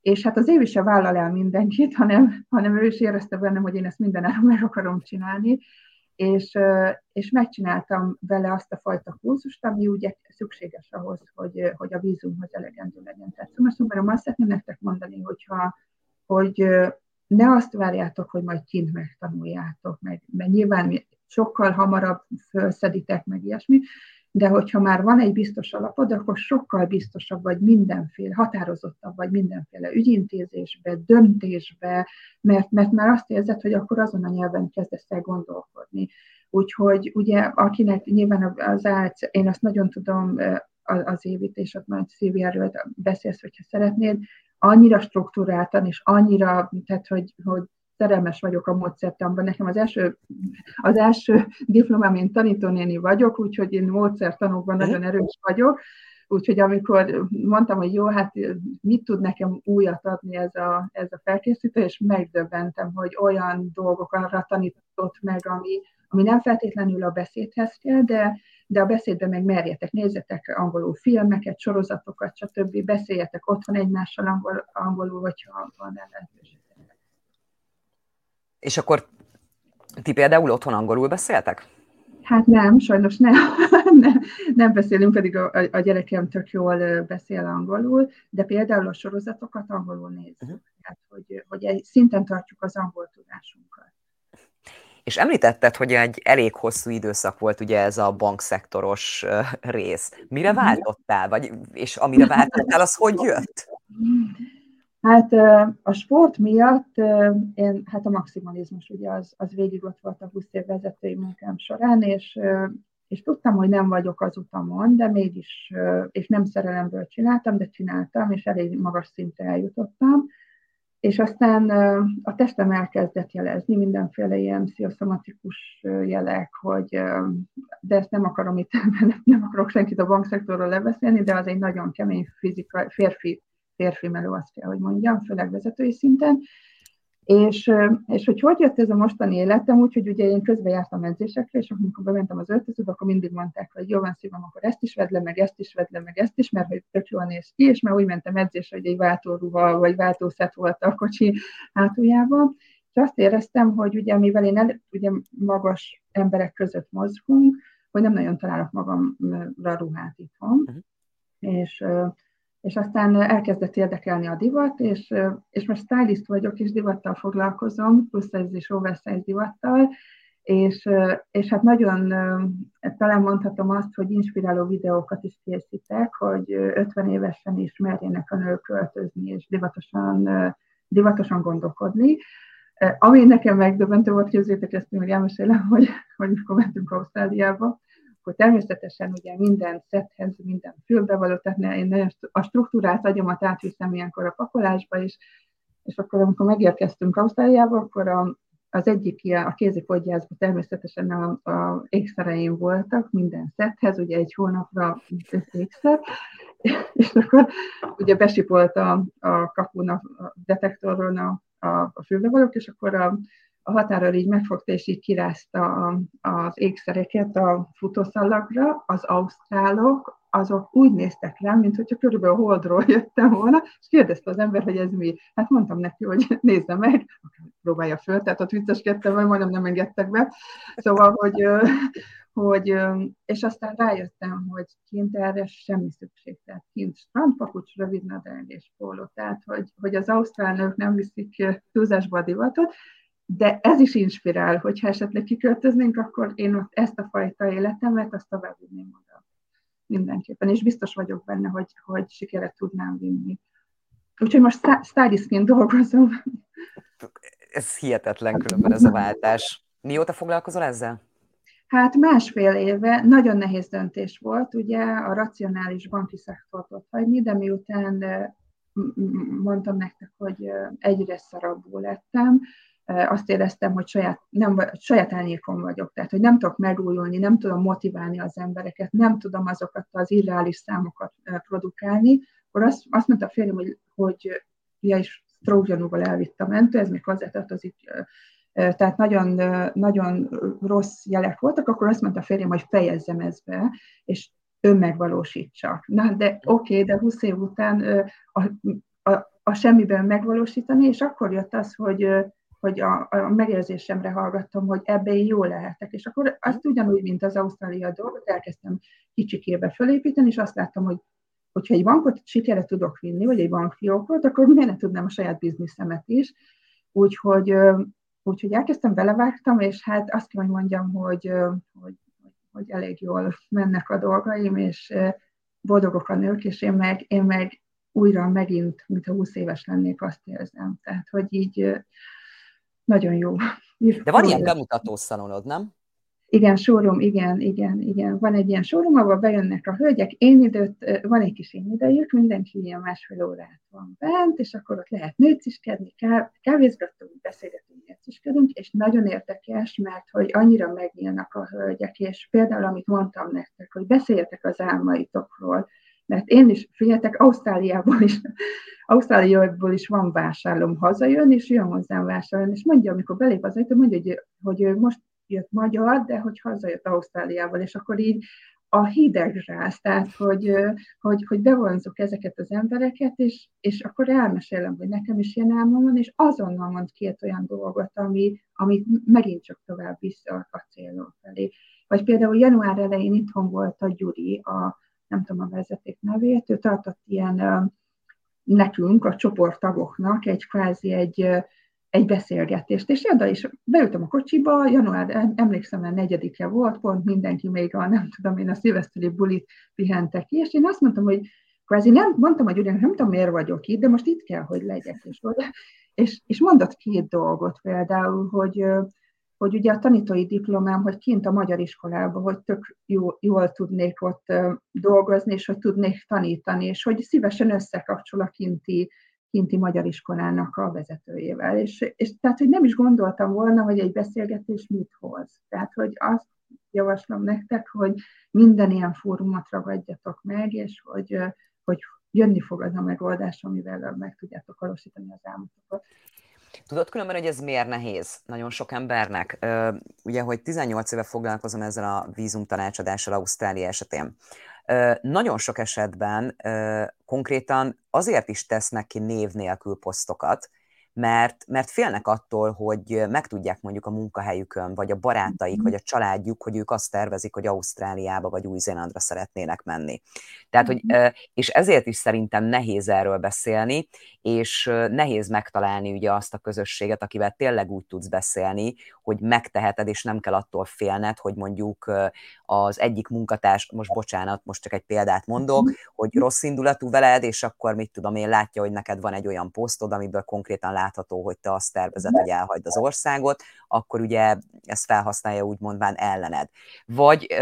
és hát az év is se vállal el mindenkit, hanem, hanem ő is érezte bennem, hogy én ezt mindenáron meg akarom csinálni, és, és megcsináltam vele azt a fajta kurzust, ami ugye szükséges ahhoz, hogy, hogy a vízumhoz elegendő legyen. Tehát szóval, szóval azt szeretném nektek mondani, hogyha, hogy ne azt várjátok, hogy majd kint megtanuljátok meg, mert nyilván sokkal hamarabb felszeditek meg ilyesmi, de hogyha már van egy biztos alapod, akkor sokkal biztosabb vagy mindenféle, határozottabb vagy mindenféle ügyintézésbe, döntésbe, mert, mert már azt érzed, hogy akkor azon a nyelven kezdesz el gondolkodni. Úgyhogy ugye, akinek nyilván az át, én azt nagyon tudom az és ott majd szívjáról beszélsz, hogyha szeretnéd, annyira struktúráltan és annyira, tehát hogy, hogy szerelmes vagyok a módszertanban. Nekem az első, az első diplomám, én tanítónéni vagyok, úgyhogy én módszertanokban nagyon erős vagyok. Úgyhogy amikor mondtam, hogy jó, hát mit tud nekem újat adni ez a, ez a felkészítő, és megdöbbentem, hogy olyan dolgokra tanított meg, ami, ami nem feltétlenül a beszédhez kell, de, de a beszédben meg merjetek, nézzetek angolul filmeket, sorozatokat, stb. Beszéljetek otthon egymással angol, angolul, hogyha van lehetőség. És akkor ti például otthon angolul beszéltek? Hát nem, sajnos nem. *laughs* nem, nem beszélünk, pedig a, a gyerekem tök jól beszél angolul, de például a sorozatokat angolul nézzük. Uh-huh. Hát, hogy, hogy egy szinten tartjuk az angol tudásunkat. És említetted, hogy egy elég hosszú időszak volt ugye ez a bankszektoros rész. Mire mhm. váltottál? Vagy, és amire váltottál, az hogy jött? *laughs* Hát a sport miatt én, hát a maximalizmus ugye az, az végig ott volt a 20 év vezetői munkám során, és, és tudtam, hogy nem vagyok az utamon, de mégis, és nem szerelemből csináltam, de csináltam, és elég magas szintre eljutottam. És aztán a testem elkezdett jelezni mindenféle ilyen pszichoszomatikus jelek, hogy de ezt nem akarom itt, *laughs* nem akarok senkit a bankszektorról lebeszélni, de az egy nagyon kemény fizika, férfi férfi meló, azt kell, hogy mondjam, főleg vezetői szinten. És, és hogy hogy jött ez a mostani életem, úgyhogy ugye én közben jártam edzésekre, és amikor bementem az öltözőbe, akkor mindig mondták, hogy jó van szívom, akkor ezt is vedd le, meg ezt is vedd le, meg ezt is, mert hogy tök jól néz ki, és már úgy mentem edzésre, hogy egy váltóruha vagy váltószet volt a kocsi hátuljában. És azt éreztem, hogy ugye mivel én el, ugye magas emberek között mozgunk, hogy nem nagyon találok magamra ruhát itthon. Uh-huh. És és aztán elkezdett érdekelni a divat, és, és most stylist vagyok, és divattal foglalkozom, plusz ez is oversize divattal, és, és hát nagyon talán mondhatom azt, hogy inspiráló videókat is készítek, hogy 50 évesen is merjenek a nők költözni, és divatosan, divatosan gondolkodni. Ami nekem megdöbbentő volt, képzétek ezt, még elmesélem, hogy, hogy mikor mentünk Ausztráliába, akkor természetesen ugye minden szethez, minden fülbevaló, tehát én nagyon a struktúrát agyamat átviszem ilyenkor a pakolásba is, és akkor amikor megérkeztünk Ausztráliába, akkor a, az egyik ilyen, a kézipodgyászban természetesen a, a ékszereim voltak minden szethez, ugye egy hónapra ékszer, *laughs* és akkor ugye besipolt a, a kapun a detektoron a, a, a és akkor a, a határól így megfogta, és így kirázta az ékszereket a futószalagra, az ausztrálok, azok úgy néztek rám, mint hogyha körülbelül holdról jöttem volna, és kérdezte az ember, hogy ez mi. Hát mondtam neki, hogy nézze meg, próbálja föl, tehát ott vicceskedtem, mert majdnem nem engedtek be. Szóval, hogy, hogy, és aztán rájöttem, hogy kint erre semmi szükség, tehát kint strandpapucs, rövidnadrág és póló, tehát hogy, hogy az ausztrál nők nem viszik túlzásba a divatot, de ez is inspirál, hogyha esetleg kiköltöznénk, akkor én ott ezt a fajta életemet, azt tovább vinném oda mindenképpen, és biztos vagyok benne, hogy, hogy sikeret tudnám vinni. Úgyhogy most stylistként dolgozom. Ez hihetetlen különben ez a váltás. Mióta foglalkozol ezzel? Hát másfél éve nagyon nehéz döntés volt, ugye a racionális banki szektort ott hagyni, de miután mondtam nektek, hogy egyre szarabbul lettem, azt éreztem, hogy saját, nem, saját elnyékon vagyok, tehát hogy nem tudok megújulni, nem tudom motiválni az embereket, nem tudom azokat az irreális számokat produkálni, akkor azt, azt mondta a férjem, hogy, hogy ja, és stroke elvitt a mentő, ez még hozzátartozik, tehát nagyon, nagyon rossz jelek voltak, akkor azt mondta a férjem, hogy fejezzem ezt be, és önmegvalósítsa. Na, de oké, okay, de 20 év után a, a, a semmiben megvalósítani, és akkor jött az, hogy hogy a, a megérzésemre hallgattam, hogy ebbe én jó lehetek. És akkor azt ugyanúgy, mint az Ausztrália dolgot, elkezdtem kicsikébe fölépíteni, és azt láttam, hogy hogyha egy bankot sikerre tudok vinni, vagy egy bankfiókot, akkor miért ne tudnám a saját bizniszemet is. Úgyhogy, úgyhogy elkezdtem, belevágtam, és hát azt kell, hogy mondjam, hogy, hogy, hogy elég jól mennek a dolgaim, és boldogok a nők, és én meg, én meg újra megint, mint a 20 éves lennék, azt érzem. Tehát, hogy így nagyon jó. De van ilyen bemutató szalonod, nem? Igen, showroom, igen, igen, igen. Van egy ilyen showroom, ahol bejönnek a hölgyek, én időt, van egy kis én idejük, mindenki ilyen másfél órát van bent, és akkor ott lehet nőciskedni, kávézgatunk, beszélgetünk, nőciskedünk, és nagyon érdekes, mert hogy annyira megnyílnak a hölgyek, és például, amit mondtam nektek, hogy beszéljetek az álmaitokról, mert én is, figyeljetek, Ausztráliából is, Ausztráliából is van vásárlom, hazajön, és jön hozzám vásárolni, és mondja, amikor belép az ajtó, mondja, hogy, hogy most jött magyar, de hogy hazajött Ausztráliából, és akkor így a hideg zsász, tehát hogy, hogy, hogy bevonzok ezeket az embereket, és, és akkor elmesélem, hogy nekem is ilyen álmom van, és azonnal mond két olyan dolgot, ami, ami megint csak tovább vissza a célról felé. Vagy például január elején itthon volt a Gyuri, a, nem tudom a vezeték nevét, ő tartott ilyen nekünk, a csoporttagoknak egy kvázi egy, egy beszélgetést, és oda is beültem a kocsiba, január, emlékszem, hogy negyedike volt, pont mindenki még a, nem tudom én, a szilveszteri bulit pihentek ki, és én azt mondtam, hogy kvázi nem, mondtam, hogy ugyan nem tudom, miért vagyok itt, de most itt kell, hogy legyek, és, és, és mondott két dolgot például, hogy hogy ugye a tanítói diplomám, hogy kint a magyar iskolában, hogy tök jó, jól tudnék ott dolgozni, és hogy tudnék tanítani, és hogy szívesen összekapcsol a kinti, kinti magyar iskolának a vezetőjével. És, és tehát, hogy nem is gondoltam volna, hogy egy beszélgetés mit hoz. Tehát, hogy azt javaslom nektek, hogy minden ilyen fórumot ragadjatok meg, és hogy, hogy jönni fog az a megoldás, amivel meg tudjátok valósítani az álmotokat. Tudod különben, hogy ez miért nehéz nagyon sok embernek? Ugye, hogy 18 éve foglalkozom ezzel a vízum tanácsadással Ausztrália esetén. Nagyon sok esetben konkrétan azért is tesznek ki név nélkül posztokat, mert, mert félnek attól, hogy megtudják mondjuk a munkahelyükön, vagy a barátaik, mhm. vagy a családjuk, hogy ők azt tervezik, hogy Ausztráliába vagy Új-Zélandra szeretnének menni. Tehát, hogy, mhm. és ezért is szerintem nehéz erről beszélni, és nehéz megtalálni ugye azt a közösséget, akivel tényleg úgy tudsz beszélni, hogy megteheted, és nem kell attól félned, hogy mondjuk az egyik munkatárs, most bocsánat, most csak egy példát mondok, mhm. hogy rossz indulatú veled, és akkor mit tudom én, látja, hogy neked van egy olyan posztod, amiből konkrétan látható, hogy te azt tervezed, hogy elhagyd az országot, akkor ugye ezt felhasználja úgymondván ellened. Vagy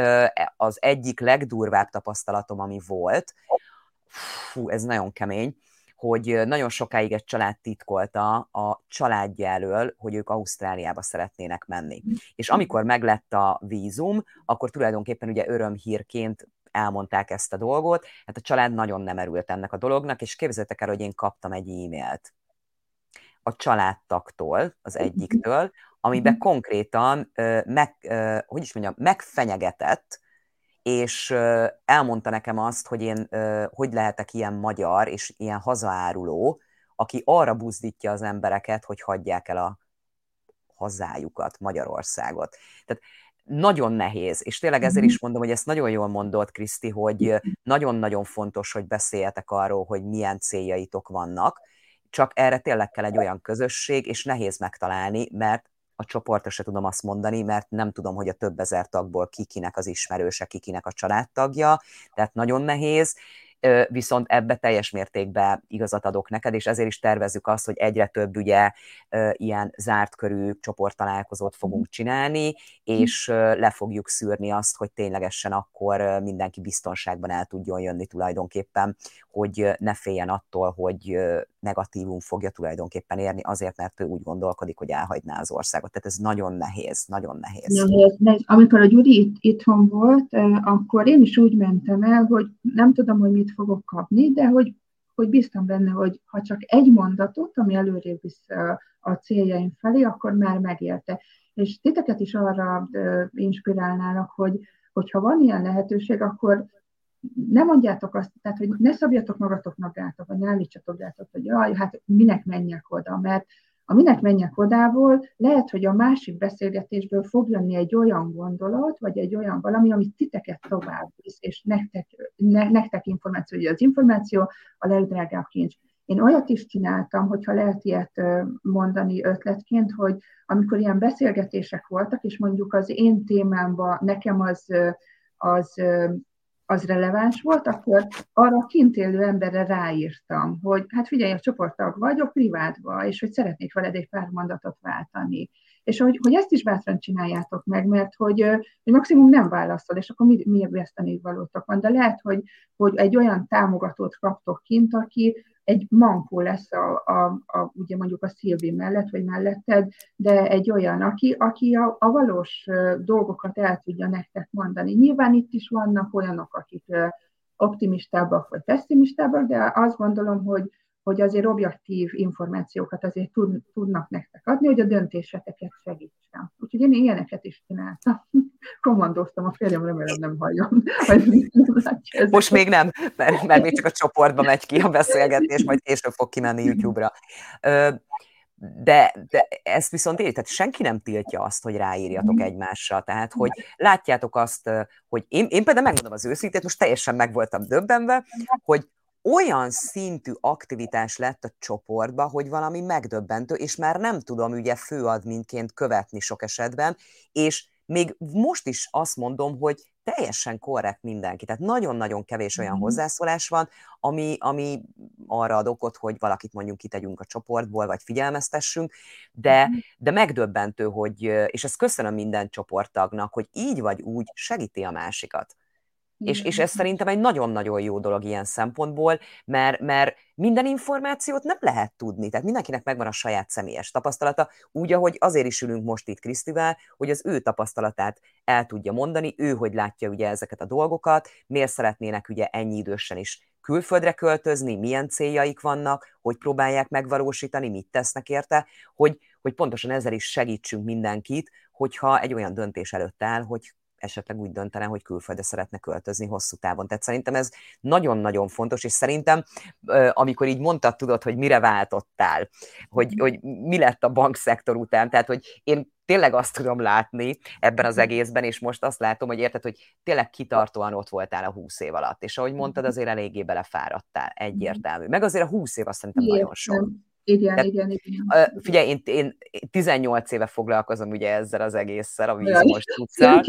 az egyik legdurvább tapasztalatom, ami volt, fú, ez nagyon kemény, hogy nagyon sokáig egy család titkolta a családja elől, hogy ők Ausztráliába szeretnének menni. És amikor meglett a vízum, akkor tulajdonképpen ugye örömhírként elmondták ezt a dolgot, hát a család nagyon nem erült ennek a dolognak, és képzeljétek el, hogy én kaptam egy e-mailt a családtaktól, az egyiktől, amiben mhm. konkrétan meg, hogy is mondjam, megfenyegetett, és elmondta nekem azt, hogy én hogy lehetek ilyen magyar és ilyen hazaáruló, aki arra buzdítja az embereket, hogy hagyják el a hazájukat, Magyarországot. Tehát nagyon nehéz, és tényleg ezért is mhm. mondom, hogy ezt nagyon jól mondott, Kriszti, hogy nagyon-nagyon fontos, hogy beszéljetek arról, hogy milyen céljaitok vannak, csak erre tényleg kell egy olyan közösség, és nehéz megtalálni, mert a csoportra se tudom azt mondani, mert nem tudom, hogy a több ezer tagból kikinek az ismerőse, kikinek a családtagja, tehát nagyon nehéz, viszont ebbe teljes mértékben igazat adok neked, és ezért is tervezzük azt, hogy egyre több ugye ilyen zárt körű csoporttalálkozót fogunk csinálni, és le fogjuk szűrni azt, hogy ténylegesen akkor mindenki biztonságban el tudjon jönni tulajdonképpen, hogy ne féljen attól, hogy negatívum fogja tulajdonképpen érni, azért, mert ő úgy gondolkodik, hogy elhagyná az országot. Tehát ez nagyon nehéz, nagyon nehéz. nehéz, nehéz. Amikor a Gyuri itt, itthon volt, akkor én is úgy mentem el, hogy nem tudom, hogy mit fogok kapni, de hogy, hogy biztam benne, hogy ha csak egy mondatot, ami előrébb visz a céljaim felé, akkor már megérte. És titeket is arra inspirálnának, hogy hogyha van ilyen lehetőség, akkor ne mondjátok azt, tehát, hogy ne szabjatok magatoknak gátat, vagy ne állítsatok gátat, hogy jaj, hát minek menjek oda, mert a minek menjek odából, lehet, hogy a másik beszélgetésből fog jönni egy olyan gondolat, vagy egy olyan valami, amit titeket tovább visz, és nektek, ne, nektek információ, hogy az információ a legdrágább kincs. Én olyat is csináltam, hogyha lehet ilyet mondani ötletként, hogy amikor ilyen beszélgetések voltak, és mondjuk az én témámban nekem az, az az releváns volt, akkor arra kint élő emberre ráírtam, hogy hát figyelj, a csoporttag vagyok privátba, és hogy szeretnék veled egy pár mondatot váltani. És hogy, hogy ezt is bátran csináljátok meg, mert hogy, hogy maximum nem válaszol, és akkor mi, mi veszteni valótok van. De lehet, hogy, hogy egy olyan támogatót kaptok kint, aki egy mankó lesz a, a, a, ugye mondjuk a Szilvi mellett, vagy melletted, de egy olyan, aki, aki a, a valós dolgokat el tudja nektek mondani. Nyilván itt is vannak olyanok, akik optimistábbak vagy pessimistábbak, de azt gondolom, hogy, hogy azért objektív információkat azért tud, tudnak nektek adni, hogy a döntéseteket segítsen. Úgyhogy én ilyeneket is csináltam. *laughs* Kommandoztam, a férjem remélem nem halljon. Most még nem, mert, mert még csak a csoportba megy ki a beszélgetés, majd később fog kimenni YouTube-ra. De, de ezt viszont érted, senki nem tiltja azt, hogy ráírjatok mhm. egymásra. Tehát, hogy látjátok azt, hogy én, én például megmondom az őszintét, most teljesen meg voltam döbbenve, hogy olyan szintű aktivitás lett a csoportba, hogy valami megdöbbentő, és már nem tudom ugye főadminként követni sok esetben, és még most is azt mondom, hogy teljesen korrekt mindenki. Tehát nagyon-nagyon kevés olyan mm. hozzászólás van, ami, ami arra ad okot, hogy valakit mondjuk kitegyünk a csoportból, vagy figyelmeztessünk, de, mm. de megdöbbentő, hogy, és ezt köszönöm minden csoporttagnak, hogy így vagy úgy segíti a másikat. És, és ez szerintem egy nagyon-nagyon jó dolog ilyen szempontból, mert, mert minden információt nem lehet tudni, tehát mindenkinek megvan a saját személyes tapasztalata, úgy, ahogy azért is ülünk most itt Krisztivel, hogy az ő tapasztalatát el tudja mondani, ő hogy látja ugye ezeket a dolgokat, miért szeretnének ugye ennyi idősen is külföldre költözni, milyen céljaik vannak, hogy próbálják megvalósítani, mit tesznek érte, hogy, hogy pontosan ezzel is segítsünk mindenkit, hogyha egy olyan döntés előtt áll, hogy esetleg úgy döntene, hogy külföldre szeretne költözni hosszú távon. Tehát szerintem ez nagyon-nagyon fontos, és szerintem, amikor így mondtad, tudod, hogy mire váltottál, hogy, mhm. hogy mi lett a bankszektor után, tehát, hogy én tényleg azt tudom látni ebben az mhm. egészben, és most azt látom, hogy érted, hogy tényleg kitartóan ott voltál a húsz év alatt, és ahogy mondtad, mhm. azért eléggé belefáradtál, egyértelmű. Meg azért a húsz év azt szerintem nagyon sok. Igen, Tehát, igen, igen. Figyelj, én, én 18 éve foglalkozom ugye ezzel az egésszel, a vízmos tudszal.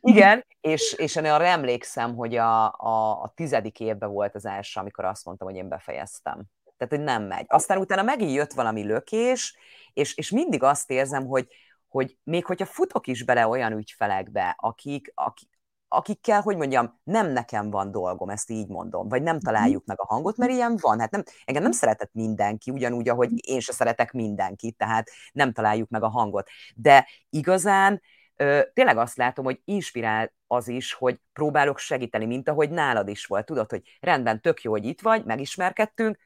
Igen, és, és én arra emlékszem, hogy a, a, a tizedik évben volt az első, amikor azt mondtam, hogy én befejeztem. Tehát, hogy nem megy. Aztán utána megint jött valami lökés, és, és mindig azt érzem, hogy, hogy még hogyha futok is bele olyan ügyfelekbe, akik, akik, akikkel, hogy mondjam, nem nekem van dolgom, ezt így mondom, vagy nem találjuk meg a hangot, mert ilyen van. Hát nem, engem nem szeretett mindenki, ugyanúgy, ahogy én se szeretek mindenkit, tehát nem találjuk meg a hangot. De igazán tényleg azt látom, hogy inspirál az is, hogy próbálok segíteni, mint ahogy nálad is volt. Tudod, hogy rendben, tök jó, hogy itt vagy, megismerkedtünk,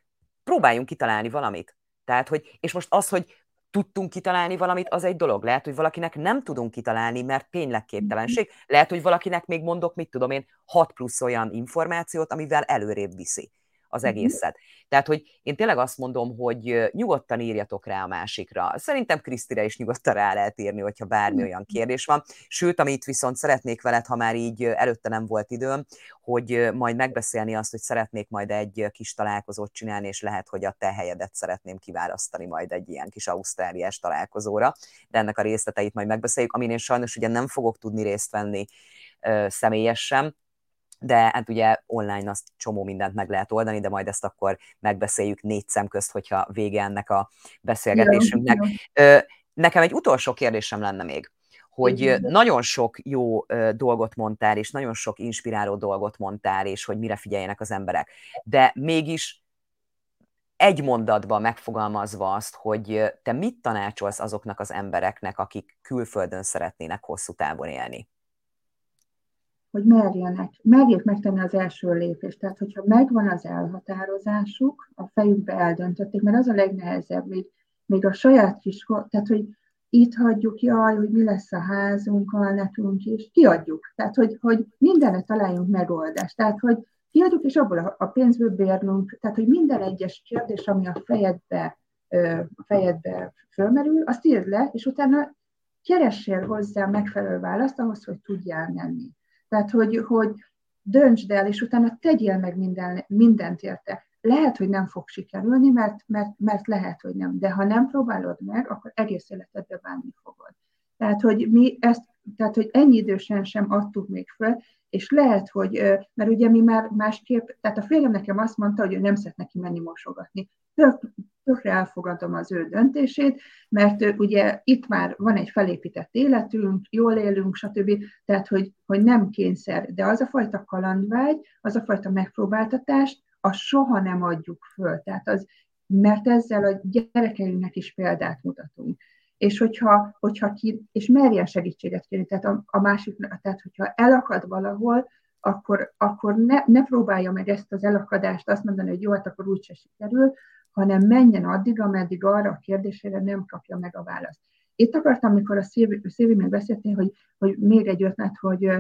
próbáljunk kitalálni valamit. Tehát, hogy, és most az, hogy tudtunk kitalálni valamit, az egy dolog. Lehet, hogy valakinek nem tudunk kitalálni, mert tényleg képtelenség. Lehet, hogy valakinek még mondok, mit tudom én, 6 plusz olyan információt, amivel előrébb viszi az egészet. Tehát, hogy én tényleg azt mondom, hogy nyugodtan írjatok rá a másikra. Szerintem Krisztire is nyugodtan rá lehet írni, hogyha bármi olyan kérdés van. Sőt, amit viszont szeretnék veled, ha már így előtte nem volt időm, hogy majd megbeszélni azt, hogy szeretnék majd egy kis találkozót csinálni, és lehet, hogy a te helyedet szeretném kiválasztani majd egy ilyen kis ausztráliás találkozóra, de ennek a részleteit majd megbeszéljük, amin én sajnos ugye nem fogok tudni részt venni személyesen, de hát ugye online azt csomó mindent meg lehet oldani, de majd ezt akkor megbeszéljük négy szem közt, hogyha vége ennek a beszélgetésünknek. Nekem egy utolsó kérdésem lenne még, hogy nagyon sok jó dolgot mondtál, és nagyon sok inspiráló dolgot mondtál, és hogy mire figyeljenek az emberek. De mégis egy mondatban megfogalmazva azt, hogy te mit tanácsolsz azoknak az embereknek, akik külföldön szeretnének hosszú távon élni? Hogy merjenek, merjék megtenni az első lépést. Tehát, hogyha megvan az elhatározásuk, a fejükbe eldöntötték, mert az a legnehezebb, még, még a saját kis, tehát, hogy itt hagyjuk, jaj, hogy mi lesz a házunkkal nekünk is, kiadjuk. Tehát, hogy, hogy mindenre találjunk megoldást. Tehát, hogy kiadjuk, és abból a pénzből bérlünk. Tehát, hogy minden egyes kérdés, ami a fejedbe, a fejedbe fölmerül, azt írd le, és utána keressél hozzá megfelelő választ ahhoz, hogy tudjál menni. Tehát, hogy, hogy döntsd el, és utána tegyél meg minden, mindent érte. Lehet, hogy nem fog sikerülni, mert, mert, mert lehet, hogy nem. De ha nem próbálod meg, akkor egész életedbe bánni fogod. Tehát, hogy mi ezt, tehát, hogy ennyi idősen sem adtuk még föl, és lehet, hogy, mert ugye mi már másképp, tehát a férjem nekem azt mondta, hogy ő nem szeret neki menni mosogatni. Tök, tökre elfogadom az ő döntését, mert ugye itt már van egy felépített életünk, jól élünk, stb. Tehát, hogy, hogy nem kényszer, de az a fajta kalandvágy, az a fajta megpróbáltatás, azt soha nem adjuk föl. Tehát az, mert ezzel a gyerekeinknek is példát mutatunk. És hogyha, hogyha ki, és merjen segítséget kérni, tehát a, a másik, tehát hogyha elakad valahol, akkor, akkor ne, ne próbálja meg ezt az elakadást azt mondani, hogy jó, hát akkor úgyse sikerül, hanem menjen addig, ameddig arra a kérdésére nem kapja meg a választ. Itt akartam, amikor a Szévi beszéltél, hogy, hogy még egy ötlet, hogy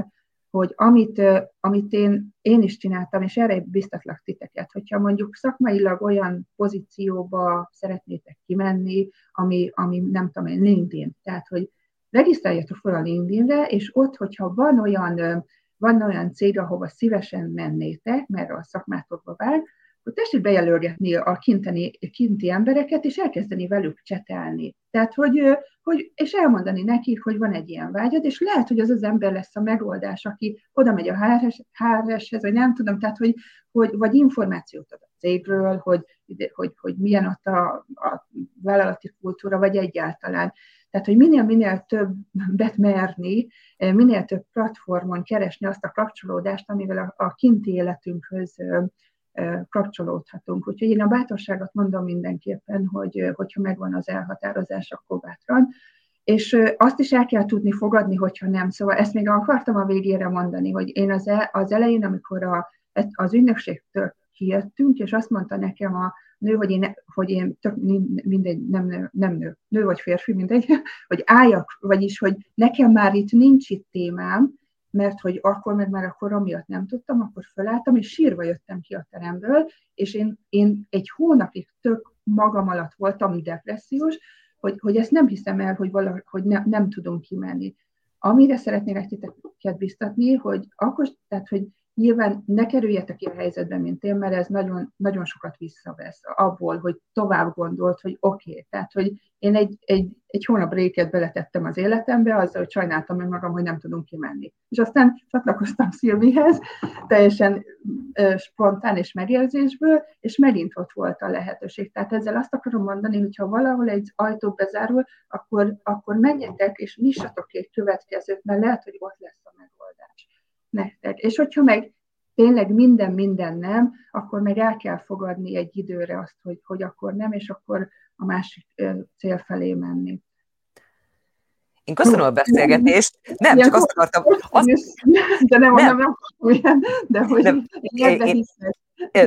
hogy amit, amit én, én is csináltam, és erre biztatlak titeket, hogyha mondjuk szakmailag olyan pozícióba szeretnétek kimenni, ami, ami nem tudom én, LinkedIn, tehát hogy regisztráljatok fel a LinkedInre, és ott, hogyha van olyan, van olyan cég, ahova szívesen mennétek, mert a szakmátokba vág, akkor tessék bejelölgetni a kinteni, kinti embereket, és elkezdeni velük csetelni. Tehát, hogy, hogy, és elmondani nekik, hogy van egy ilyen vágyad, és lehet, hogy az az ember lesz a megoldás, aki oda megy a HRS-hez, vagy nem tudom, tehát, hogy, hogy vagy információt ad a cégről, hogy, hogy, hogy milyen ott a, a vállalati kultúra, vagy egyáltalán. Tehát, hogy minél-minél többet merni, minél több platformon keresni azt a kapcsolódást, amivel a, a kinti életünkhöz kapcsolódhatunk. Úgyhogy én a bátorságot mondom mindenképpen, hogy hogyha megvan az elhatározás, akkor bátran. És azt is el kell tudni fogadni, hogyha nem. Szóval ezt még akartam a végére mondani, hogy én az, el, az elején, amikor a, az ügynökségtől kijöttünk, és azt mondta nekem a nő, hogy én, hogy én tök mindegy, nem nő, nem nő, nő vagy férfi, mindegy, *laughs* hogy álljak, vagyis, hogy nekem már itt nincs itt témám, mert hogy akkor meg már a korom miatt nem tudtam, akkor felálltam, és sírva jöttem ki a teremből, és én, én egy hónapig tök magam alatt voltam depressziós, hogy, hogy ezt nem hiszem el, hogy, valahogy, hogy ne, nem tudunk kimenni. Amire szeretnék titeket biztatni, hogy akkor, tehát, hogy Nyilván ne kerüljetek ki a helyzetbe, mint én, mert ez nagyon, nagyon sokat visszavesz abból, hogy tovább gondolt, hogy oké, okay. tehát, hogy én egy, egy, egy hónap réket beletettem az életembe, azzal, hogy sajnáltam meg magam, hogy nem tudunk kimenni. És aztán csatlakoztam Szilvihez, teljesen ö, spontán és megérzésből, és megint ott volt a lehetőség. Tehát ezzel azt akarom mondani, hogy ha valahol egy ajtó bezárul, akkor, akkor menjetek és nyissatok egy következőt, mert lehet, hogy ott lesz a megoldás nektek. És hogyha meg tényleg minden minden nem, akkor meg el kell fogadni egy időre azt, hogy, hogy akkor nem, és akkor a másik cél felé menni. Én köszönöm a beszélgetést. Nem, csak azt akartam... Azt... De nem, nem, nem, nem de hogy nem, én, én,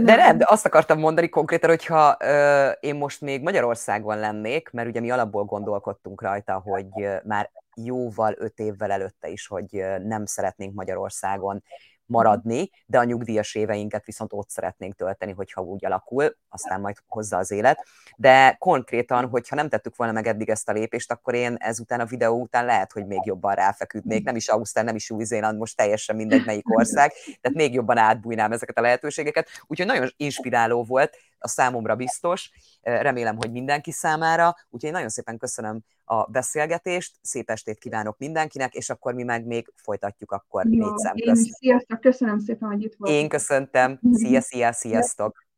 de nem, de azt akartam mondani konkrétan, hogyha uh, én most még Magyarországon lennék, mert ugye mi alapból gondolkodtunk rajta, hogy már jóval öt évvel előtte is, hogy nem szeretnénk Magyarországon maradni, de a nyugdíjas éveinket viszont ott szeretnénk tölteni, hogyha úgy alakul, aztán majd hozza az élet. De konkrétan, hogyha nem tettük volna meg eddig ezt a lépést, akkor én ezután a videó után lehet, hogy még jobban ráfeküdnék, nem is Ausztrál, nem is Új-Zéland, most teljesen mindegy melyik ország, tehát még jobban átbújnám ezeket a lehetőségeket. Úgyhogy nagyon inspiráló volt, a számomra biztos, remélem, hogy mindenki számára, úgyhogy nagyon szépen köszönöm a beszélgetést, szép estét kívánok mindenkinek, és akkor mi meg még folytatjuk akkor Jó, négy szem sziasztok, köszönöm szépen, hogy itt voltam. Én köszöntem, szia, szia, sziasztok!